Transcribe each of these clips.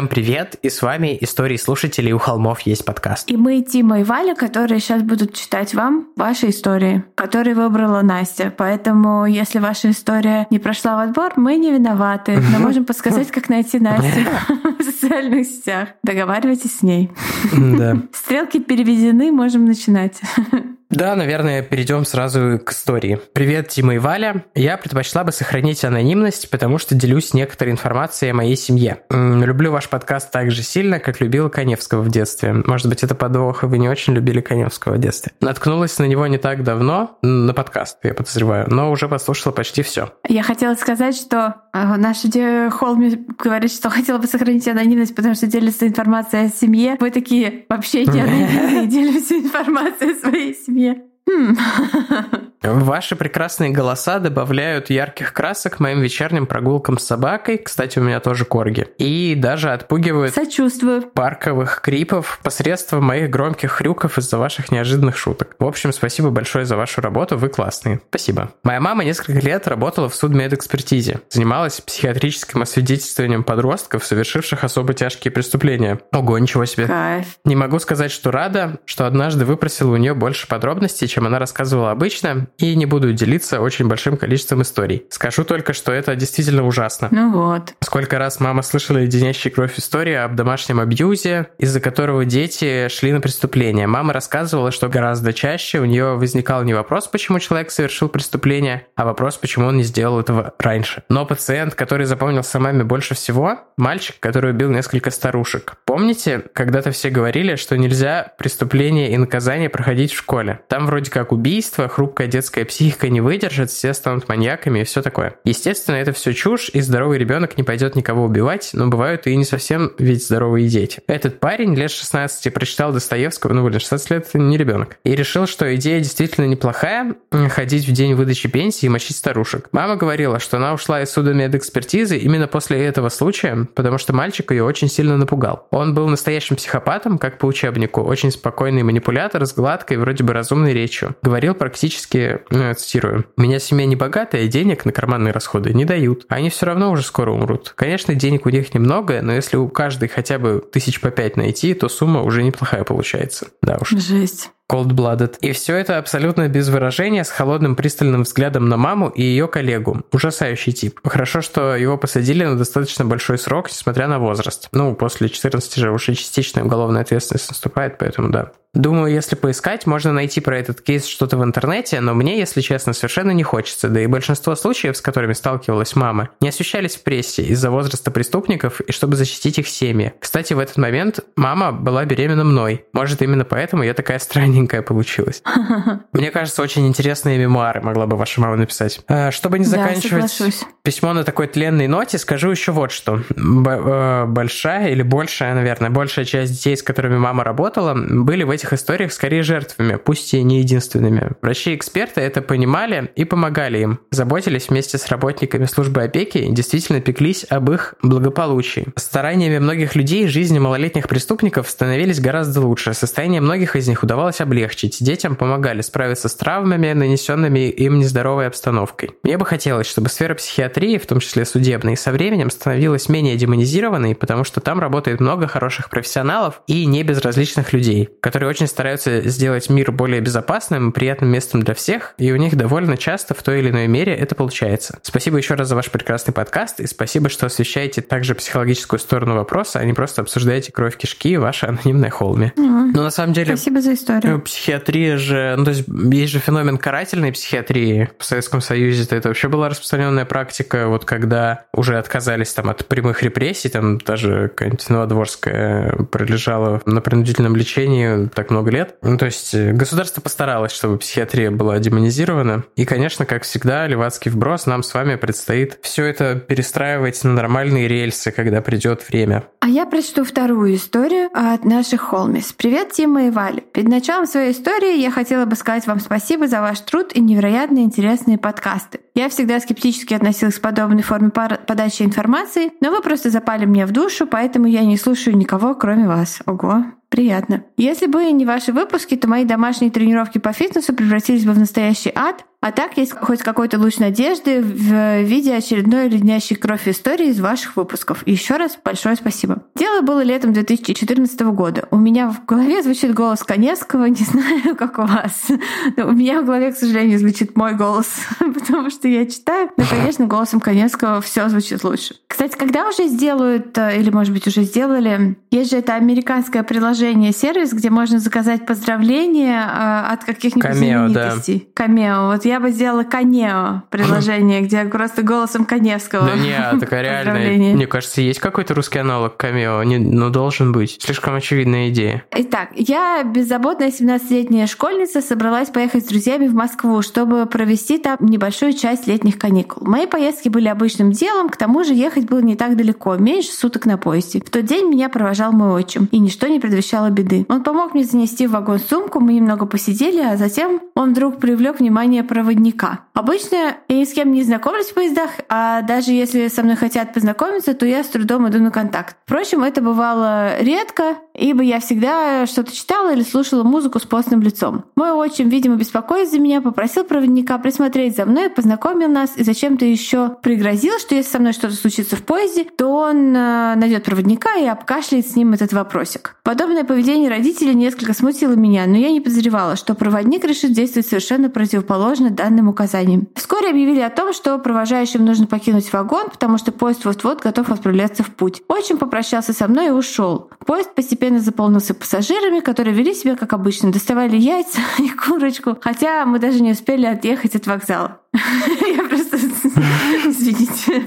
Всем привет, и с вами истории слушателей «У холмов есть подкаст». И мы, Тима и Валя, которые сейчас будут читать вам ваши истории, которые выбрала Настя. Поэтому, если ваша история не прошла в отбор, мы не виноваты, но можем подсказать, как найти Настю в социальных сетях. Договаривайтесь с ней. Да. Стрелки переведены, можем начинать. Да, наверное, перейдем сразу к истории. Привет, Тима и Валя. Я предпочла бы сохранить анонимность, потому что делюсь некоторой информацией о моей семье. Люблю ваш подкаст так же сильно, как любила Коневского в детстве. Может быть, это подвох, и вы не очень любили Коневского в детстве. Наткнулась на него не так давно, на подкаст, я подозреваю, но уже послушала почти все. Я хотела сказать, что наша де Холми говорит, что хотела бы сохранить анонимность, потому что делится информацией о семье. Вы такие вообще не анонимные, делимся информацией о своей семье. Хм. Ваши прекрасные голоса добавляют ярких красок моим вечерним прогулкам с собакой. Кстати, у меня тоже корги. И даже отпугивают Сочувствую. парковых крипов посредством моих громких хрюков из-за ваших неожиданных шуток. В общем, спасибо большое за вашу работу, вы классные. Спасибо. Моя мама несколько лет работала в судмедэкспертизе. Занималась психиатрическим освидетельствованием подростков, совершивших особо тяжкие преступления. Ого, ничего себе. Кайф. Не могу сказать, что рада, что однажды выпросила у нее больше подробностей, чем она рассказывала обычно, и не буду делиться очень большим количеством историй. Скажу только, что это действительно ужасно. Ну вот. Сколько раз мама слышала леденящие кровь истории об домашнем абьюзе, из-за которого дети шли на преступление. Мама рассказывала, что гораздо чаще у нее возникал не вопрос, почему человек совершил преступление, а вопрос, почему он не сделал этого раньше. Но пациент, который запомнился маме больше всего, мальчик, который убил несколько старушек. Помните, когда-то все говорили, что нельзя преступление и наказание проходить в школе? Там вроде как убийство, хрупкая детская психика не выдержит, все станут маньяками и все такое. Естественно, это все чушь, и здоровый ребенок не пойдет никого убивать, но бывают и не совсем ведь здоровые дети. Этот парень лет 16 прочитал Достоевского, ну, блин, 16 лет не ребенок, и решил, что идея действительно неплохая, ходить в день выдачи пенсии и мочить старушек. Мама говорила, что она ушла из суда медэкспертизы именно после этого случая, потому что мальчик ее очень сильно напугал. Он был настоящим психопатом, как по учебнику, очень спокойный манипулятор с гладкой, вроде бы разумной речью. Говорил практически, ну, я цитирую, «Меня семья не богатая, денег на карманные расходы не дают. Они все равно уже скоро умрут. Конечно, денег у них немного, но если у каждой хотя бы тысяч по пять найти, то сумма уже неплохая получается. Да уж. Жесть. Cold-blooded. И все это абсолютно без выражения, с холодным пристальным взглядом на маму и ее коллегу. Ужасающий тип. Хорошо, что его посадили на достаточно большой срок, несмотря на возраст. Ну, после 14 же уже частичная уголовная ответственность наступает, поэтому да. Думаю, если поискать, можно найти про этот кейс что-то в интернете, но мне, если честно, совершенно не хочется, да и большинство случаев, с которыми сталкивалась мама, не освещались в прессе из-за возраста преступников и чтобы защитить их семьи. Кстати, в этот момент мама была беременна мной. Может, именно поэтому я такая странненькая получилась. Мне кажется, очень интересные мемуары могла бы ваша мама написать. Э, Чтобы не Да, заканчивать соглашусь. Письмо на такой тленной ноте, скажу еще вот что. Э, большая или большая, наверное, большая часть детей, с которыми мама работала, были в этих историях скорее жертвами, пусть и не единственными. Врачи и эксперты это понимали и помогали им. Заботились вместе с работниками службы опеки и действительно пеклись об их благополучии. Стараниями многих людей жизни малолетних преступников становились гораздо лучше. Состояние многих из них удавалось облегчить. Детям помогали справиться с травмами, нанесенными им нездоровой обстановкой. Мне бы хотелось, чтобы сфера психиатрии, в том числе судебной, со временем становилась менее демонизированной, потому что там работает много хороших профессионалов и не безразличных людей, которые очень стараются сделать мир более безопасным, приятным местом для всех, и у них довольно часто в той или иной мере это получается. Спасибо еще раз за ваш прекрасный подкаст, и спасибо, что освещаете также психологическую сторону вопроса, а не просто обсуждаете кровь кишки, ваша анонимная холме. Но на самом деле... Спасибо за э, историю. Психиатрия же, ну то есть есть же феномен карательной психиатрии в Советском Союзе, это вообще была распространенная практика, вот когда уже отказались там от прямых репрессий, там даже какая-нибудь Новодворская пролежала на принудительном лечении так много лет. Ну, то есть э, государство постаралось, чтобы психиатрия была демонизирована. И, конечно, как всегда, левацкий вброс, нам с вами предстоит все это перестраивать на нормальные рельсы, когда придет время. А я прочту вторую историю от наших холмис. Привет, Тима и Валя. Перед началом своей истории я хотела бы сказать вам спасибо за ваш труд и невероятно интересные подкасты. Я всегда скептически относилась к подобной форме пар- подачи информации, но вы просто запали мне в душу, поэтому я не слушаю никого, кроме вас. Ого. Приятно. Если бы не ваши выпуски, то мои домашние тренировки по фитнесу превратились бы в настоящий ад, а так есть хоть какой-то луч надежды в виде очередной леднящей кровь истории из ваших выпусков. Еще раз большое спасибо. Дело было летом 2014 года. У меня в голове звучит голос Коневского, не знаю, как у вас. Но у меня в голове, к сожалению, звучит мой голос, потому что я читаю. Но, конечно, голосом Коневского все звучит лучше. Кстати, когда уже сделают, э, или, может быть, уже сделали, есть же это американское приложение, сервис, где можно заказать поздравления э, от каких-нибудь Камео, знаменитостей. Да. Камео. Вот я бы сделала Канео приложение, где просто голосом Коневского. Да не, такая реальная. Мне кажется, есть какой-то русский аналог Камео, не, ну должен быть. Слишком очевидная идея. Итак, я беззаботная 17-летняя школьница собралась поехать с друзьями в Москву, чтобы провести там небольшую часть летних каникул. Мои поездки были обычным делом, к тому же ехать было не так далеко, меньше суток на поезде. В тот день меня провожал мой отчим, и ничто не предвещало беды. Он помог мне занести в вагон сумку, мы немного посидели, а затем он вдруг привлек внимание проводника. Обычно я ни с кем не знакомлюсь в поездах, а даже если со мной хотят познакомиться, то я с трудом иду на контакт. Впрочем, это бывало редко, ибо я всегда что-то читала или слушала музыку с постным лицом. Мой отчим, видимо, беспокоясь за меня, попросил проводника присмотреть за мной, познакомил нас и зачем-то еще пригрозил, что если со мной что-то случится в поезде, то он э, найдет проводника и обкашляет с ним этот вопросик. Подобное поведение родителей несколько смутило меня, но я не подозревала, что проводник решит действовать совершенно противоположно данным указаниям. Вскоре объявили о том, что провожающим нужно покинуть вагон, потому что поезд вот-вот готов отправляться в путь. Отчим попрощался со мной и ушел. Поезд постепенно заполнился пассажирами, которые вели себя как обычно, доставали яйца и курочку, хотя мы даже не успели отъехать от вокзала. Я просто... Извините.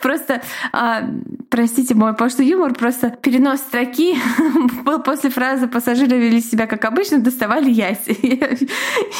Просто, а, простите мой пошлый юмор, просто перенос строки был после фразы «пассажиры вели себя как обычно, доставали яйца».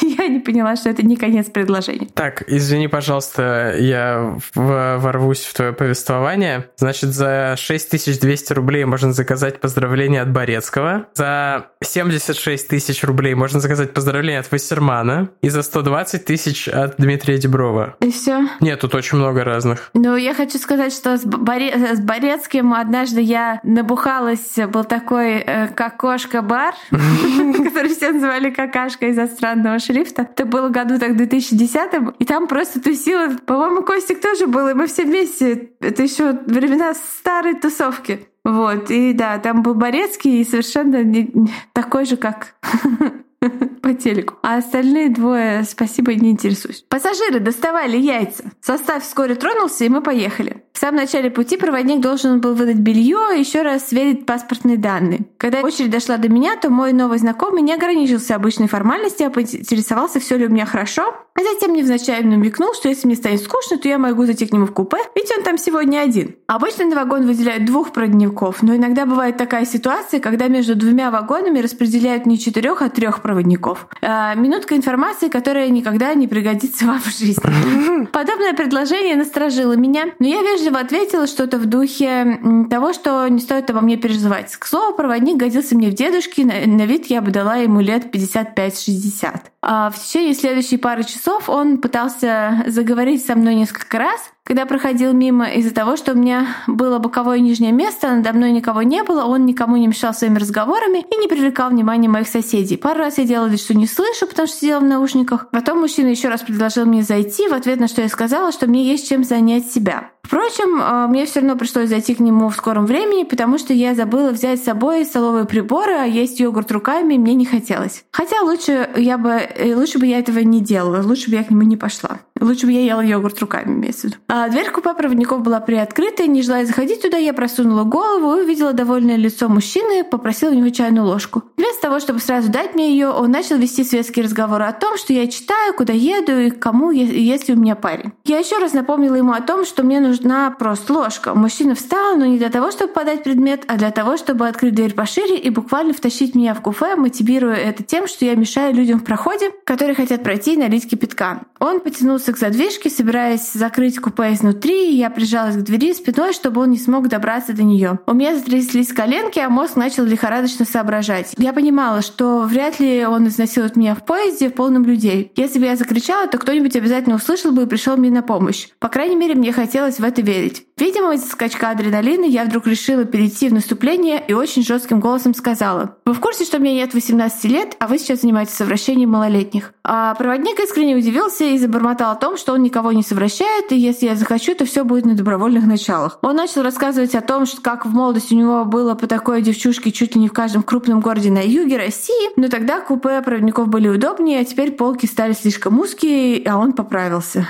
Я не поняла, что это не конец предложения. Так, извини, пожалуйста, я ворвусь в твое повествование. Значит, за 6200 рублей можно заказать поздравление от Борецкого, за 76 тысяч рублей можно заказать поздравление от Вассермана, и за 120 тысяч от Дмитрия Деброва. И все? Нет, тут очень много разных. Ну, я хочу сказать, что с, Боре... с Борецким однажды я набухалась, был такой э, кокошка-бар, который все называли какашка из-за странного шрифта. Это было году так в 2010 и там просто тусила, по-моему, Костик тоже был, и мы все вместе. Это еще времена старой тусовки. Вот, и да, там был Борецкий и совершенно не, такой же, как по телеку. А остальные двое, спасибо, не интересуюсь. Пассажиры доставали яйца. Состав вскоре тронулся, и мы поехали. В самом начале пути проводник должен был выдать белье и еще раз сверить паспортные данные. Когда очередь дошла до меня, то мой новый знакомый не ограничился обычной формальностью, а поинтересовался, все ли у меня хорошо, а затем невзначай намекнул, что если мне станет скучно, то я могу зайти к нему в купе, ведь он там сегодня один. Обычно на вагон выделяют двух проводников, но иногда бывает такая ситуация, когда между двумя вагонами распределяют не четырех, а трех проводников. А, минутка информации, которая никогда не пригодится вам в жизни. Подобное предложение насторожило меня, но я вежливо ответила что-то в духе того, что не стоит обо мне переживать. К слову, проводник годился мне в дедушке, на вид я бы дала ему лет 55-60. А в течение следующей пары часов он пытался заговорить со мной несколько раз, когда проходил мимо, из-за того, что у меня было боковое нижнее место, надо мной никого не было, он никому не мешал своими разговорами и не привлекал внимания моих соседей. Пару раз я делала вид, что не слышу, потому что сидела в наушниках. Потом мужчина еще раз предложил мне зайти, в ответ на что я сказала, что мне есть чем занять себя. Впрочем, э, мне все равно пришлось зайти к нему в скором времени, потому что я забыла взять с собой столовые приборы, а есть йогурт руками мне не хотелось. Хотя лучше, я бы, э, лучше бы я этого не делала, лучше бы я к нему не пошла. Лучше бы я ела йогурт руками, имеется в виду. А дверь купе проводников была приоткрыта, не желая заходить туда, я просунула голову и увидела довольное лицо мужчины, попросила у него чайную ложку. Вместо того, чтобы сразу дать мне ее, он начал вести светские разговоры о том, что я читаю, куда еду и кому, если у меня парень. Я еще раз напомнила ему о том, что мне нужна просто ложка. Мужчина встал, но не для того, чтобы подать предмет, а для того, чтобы открыть дверь пошире и буквально втащить меня в кафе, мотивируя это тем, что я мешаю людям в проходе, которые хотят пройти и налить кипятка. Он потянулся к задвижке, собираясь закрыть купе изнутри, и я прижалась к двери спиной, чтобы он не смог добраться до нее. У меня затряслись коленки, а мозг начал лихорадочно соображать. Я понимала, что вряд ли он изнасилует меня в поезде в полном людей. Если бы я закричала, то кто-нибудь обязательно услышал бы и пришел мне на помощь. По крайней мере, мне хотелось в это верить. Видимо, из-за скачка адреналина я вдруг решила перейти в наступление и очень жестким голосом сказала. Вы в курсе, что мне нет 18 лет, а вы сейчас занимаетесь совращением малолетних? А проводник искренне удивился и забормотал о том, что он никого не совращает, и если я захочу, то все будет на добровольных началах. Он начал рассказывать о том, что как в молодости у него было по такой девчушке чуть ли не в каждом крупном городе на юге России, но тогда купе проводников были удобнее, а теперь полки стали слишком узкие, а он поправился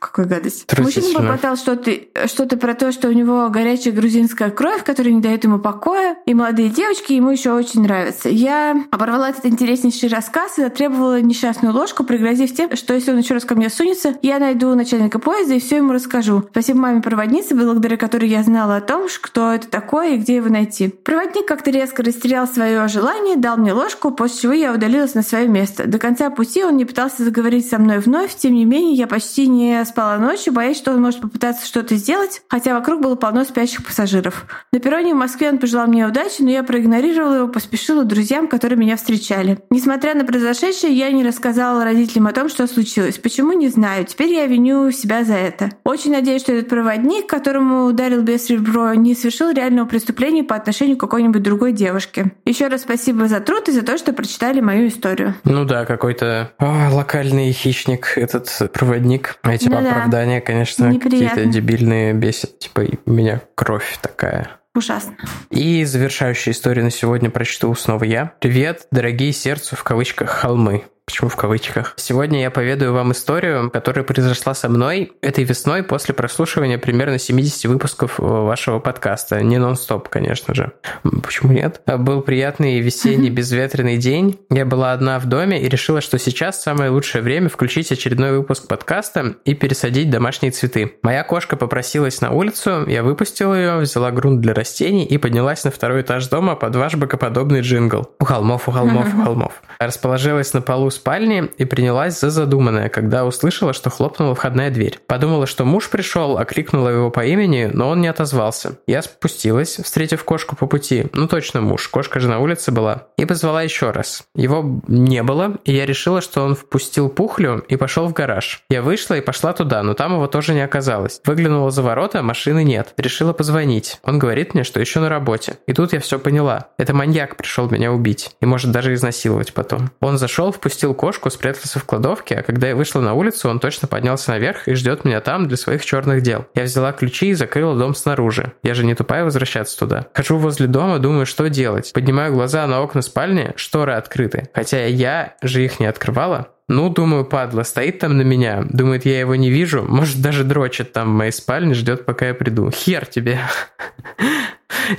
какой гадость. Мужчина поболтал что-то что про то, что у него горячая грузинская кровь, которая не дает ему покоя, и молодые девочки ему еще очень нравятся. Я оборвала этот интереснейший рассказ и затребовала несчастную ложку, пригрозив тем, что если он еще раз ко мне сунется, я найду начальника поезда и все ему расскажу. Спасибо маме-проводнице, благодаря которой я знала о том, кто это такое и где его найти. Проводник как-то резко растерял свое желание, дал мне ложку, после чего я удалилась на свое место. До конца пути он не пытался заговорить со мной вновь, тем не менее я почти не спала ночью, боясь, что он может попытаться что-то сделать, хотя вокруг было полно спящих пассажиров. На перроне в Москве он пожелал мне удачи, но я проигнорировала его, поспешила друзьям, которые меня встречали. Несмотря на произошедшее, я не рассказала родителям о том, что случилось. Почему, не знаю. Теперь я виню себя за это. Очень надеюсь, что этот проводник, которому ударил без ребро, не совершил реального преступления по отношению к какой-нибудь другой девушке. Еще раз спасибо за труд и за то, что прочитали мою историю. Ну да, какой-то о, локальный хищник этот проводник. Эти ну, оправдания, конечно, какие-то дебильные бесят. Типа, у меня кровь такая. Ужасно. И завершающая история на сегодня прочту снова я. Привет, дорогие сердцу в кавычках холмы. Почему в кавычках? Сегодня я поведаю вам историю, которая произошла со мной этой весной после прослушивания примерно 70 выпусков э, вашего подкаста. Не нон-стоп, конечно же. Почему нет? Был приятный весенний безветренный день. Я была одна в доме и решила, что сейчас самое лучшее время включить очередной выпуск подкаста и пересадить домашние цветы. Моя кошка попросилась на улицу, я выпустила ее, взяла грунт для растений и поднялась на второй этаж дома под ваш богоподобный джингл. У холмов, у холмов, у холмов. Расположилась на полу спальни и принялась за задуманное, когда услышала, что хлопнула входная дверь. Подумала, что муж пришел, окрикнула его по имени, но он не отозвался. Я спустилась, встретив кошку по пути. Ну точно муж, кошка же на улице была. И позвала еще раз. Его не было, и я решила, что он впустил пухлю и пошел в гараж. Я вышла и пошла туда, но там его тоже не оказалось. Выглянула за ворота, машины нет. Решила позвонить. Он говорит мне, что еще на работе. И тут я все поняла. Это маньяк пришел меня убить. И может даже изнасиловать потом. Он зашел, впустил кошку, спрятался в кладовке, а когда я вышла на улицу, он точно поднялся наверх и ждет меня там для своих черных дел. Я взяла ключи и закрыла дом снаружи. Я же не тупая возвращаться туда. Хожу возле дома, думаю, что делать. Поднимаю глаза на окна спальни, шторы открыты. Хотя я же их не открывала. Ну, думаю, падла, стоит там на меня, думает, я его не вижу, может, даже дрочит там в моей спальне, ждет, пока я приду. Хер тебе.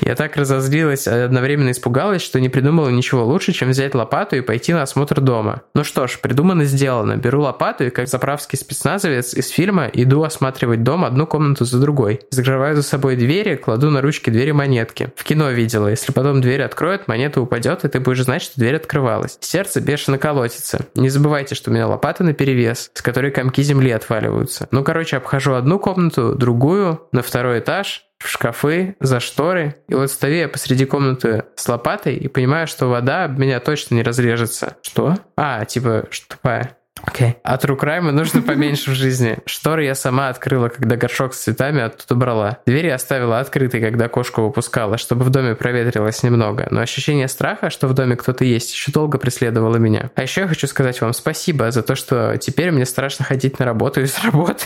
Я так разозлилась, одновременно испугалась, что не придумала ничего лучше, чем взять лопату и пойти на осмотр дома. Ну что ж, придумано сделано. Беру лопату и, как заправский спецназовец из фильма, иду осматривать дом одну комнату за другой. Закрываю за собой двери, кладу на ручки двери монетки. В кино видела, если потом дверь откроют, монета упадет, и ты будешь знать, что дверь открывалась. Сердце бешено колотится. Не забывайте, что у меня лопата на перевес, с которой комки земли отваливаются. Ну, короче, обхожу одну комнату, другую, на второй этаж, в шкафы, за шторы. И вот стою я посреди комнаты с лопатой и понимаю, что вода меня точно не разрежется. Что? А, типа, что тупая. Окей. Okay. От рук Раймы нужно поменьше в жизни. Шторы я сама открыла, когда горшок с цветами оттуда брала. Двери оставила открытой, когда кошку выпускала, чтобы в доме проветрилось немного. Но ощущение страха, что в доме кто-то есть, еще долго преследовало меня. А еще я хочу сказать вам спасибо за то, что теперь мне страшно ходить на работу и с работы,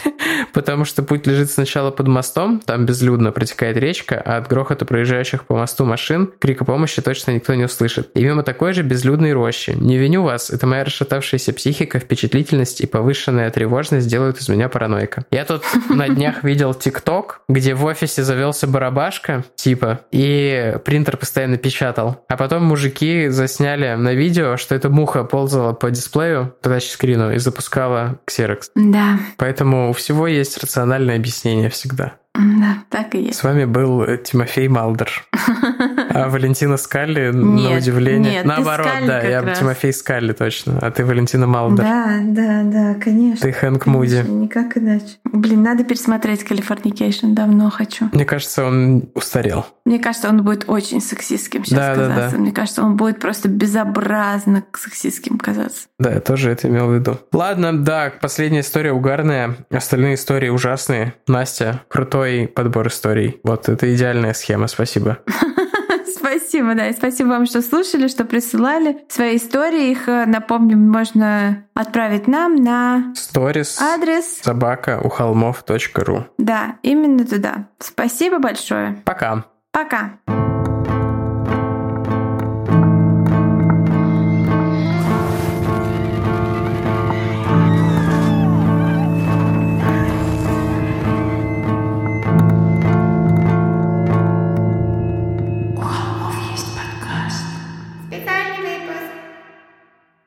потому что путь лежит сначала под мостом, там безлюдно протекает речка, а от грохота проезжающих по мосту машин крика помощи точно никто не услышит. И мимо такой же безлюдной рощи. Не виню вас, это моя расшатавшаяся психика впечатляет впечатлительность и повышенная тревожность делают из меня параноика. Я тут на днях видел ТикТок, где в офисе завелся барабашка, типа, и принтер постоянно печатал. А потом мужики засняли на видео, что эта муха ползала по дисплею, по тачскрину, и запускала ксерокс. Да. Поэтому у всего есть рациональное объяснение всегда. Да, так и есть. С вами был Тимофей Малдер. А Валентина Скалли, Нет, на удивление. нет, Наоборот, Скалли да, я раз. Тимофей Скалли точно, а ты Валентина Малдер. Да, да, да, конечно. Ты Хэнк Муди. Конечно, Никак иначе. Блин, надо пересмотреть Californication, давно хочу. Мне кажется, он устарел. Мне кажется, он будет очень сексистским сейчас Да, да, казаться. да. Мне кажется, он будет просто безобразно сексистским казаться. Да, я тоже это имел в виду. Ладно, да, последняя история угарная, остальные истории ужасные. Настя, крутой подбор историй. Вот, это идеальная схема, спасибо. Спасибо, да, и спасибо вам, что слушали, что присылали свои истории. Их, э, напомню, можно отправить нам на Сторис адрес. собака у холмов.ру. Да, именно туда. Спасибо большое. Пока. Пока.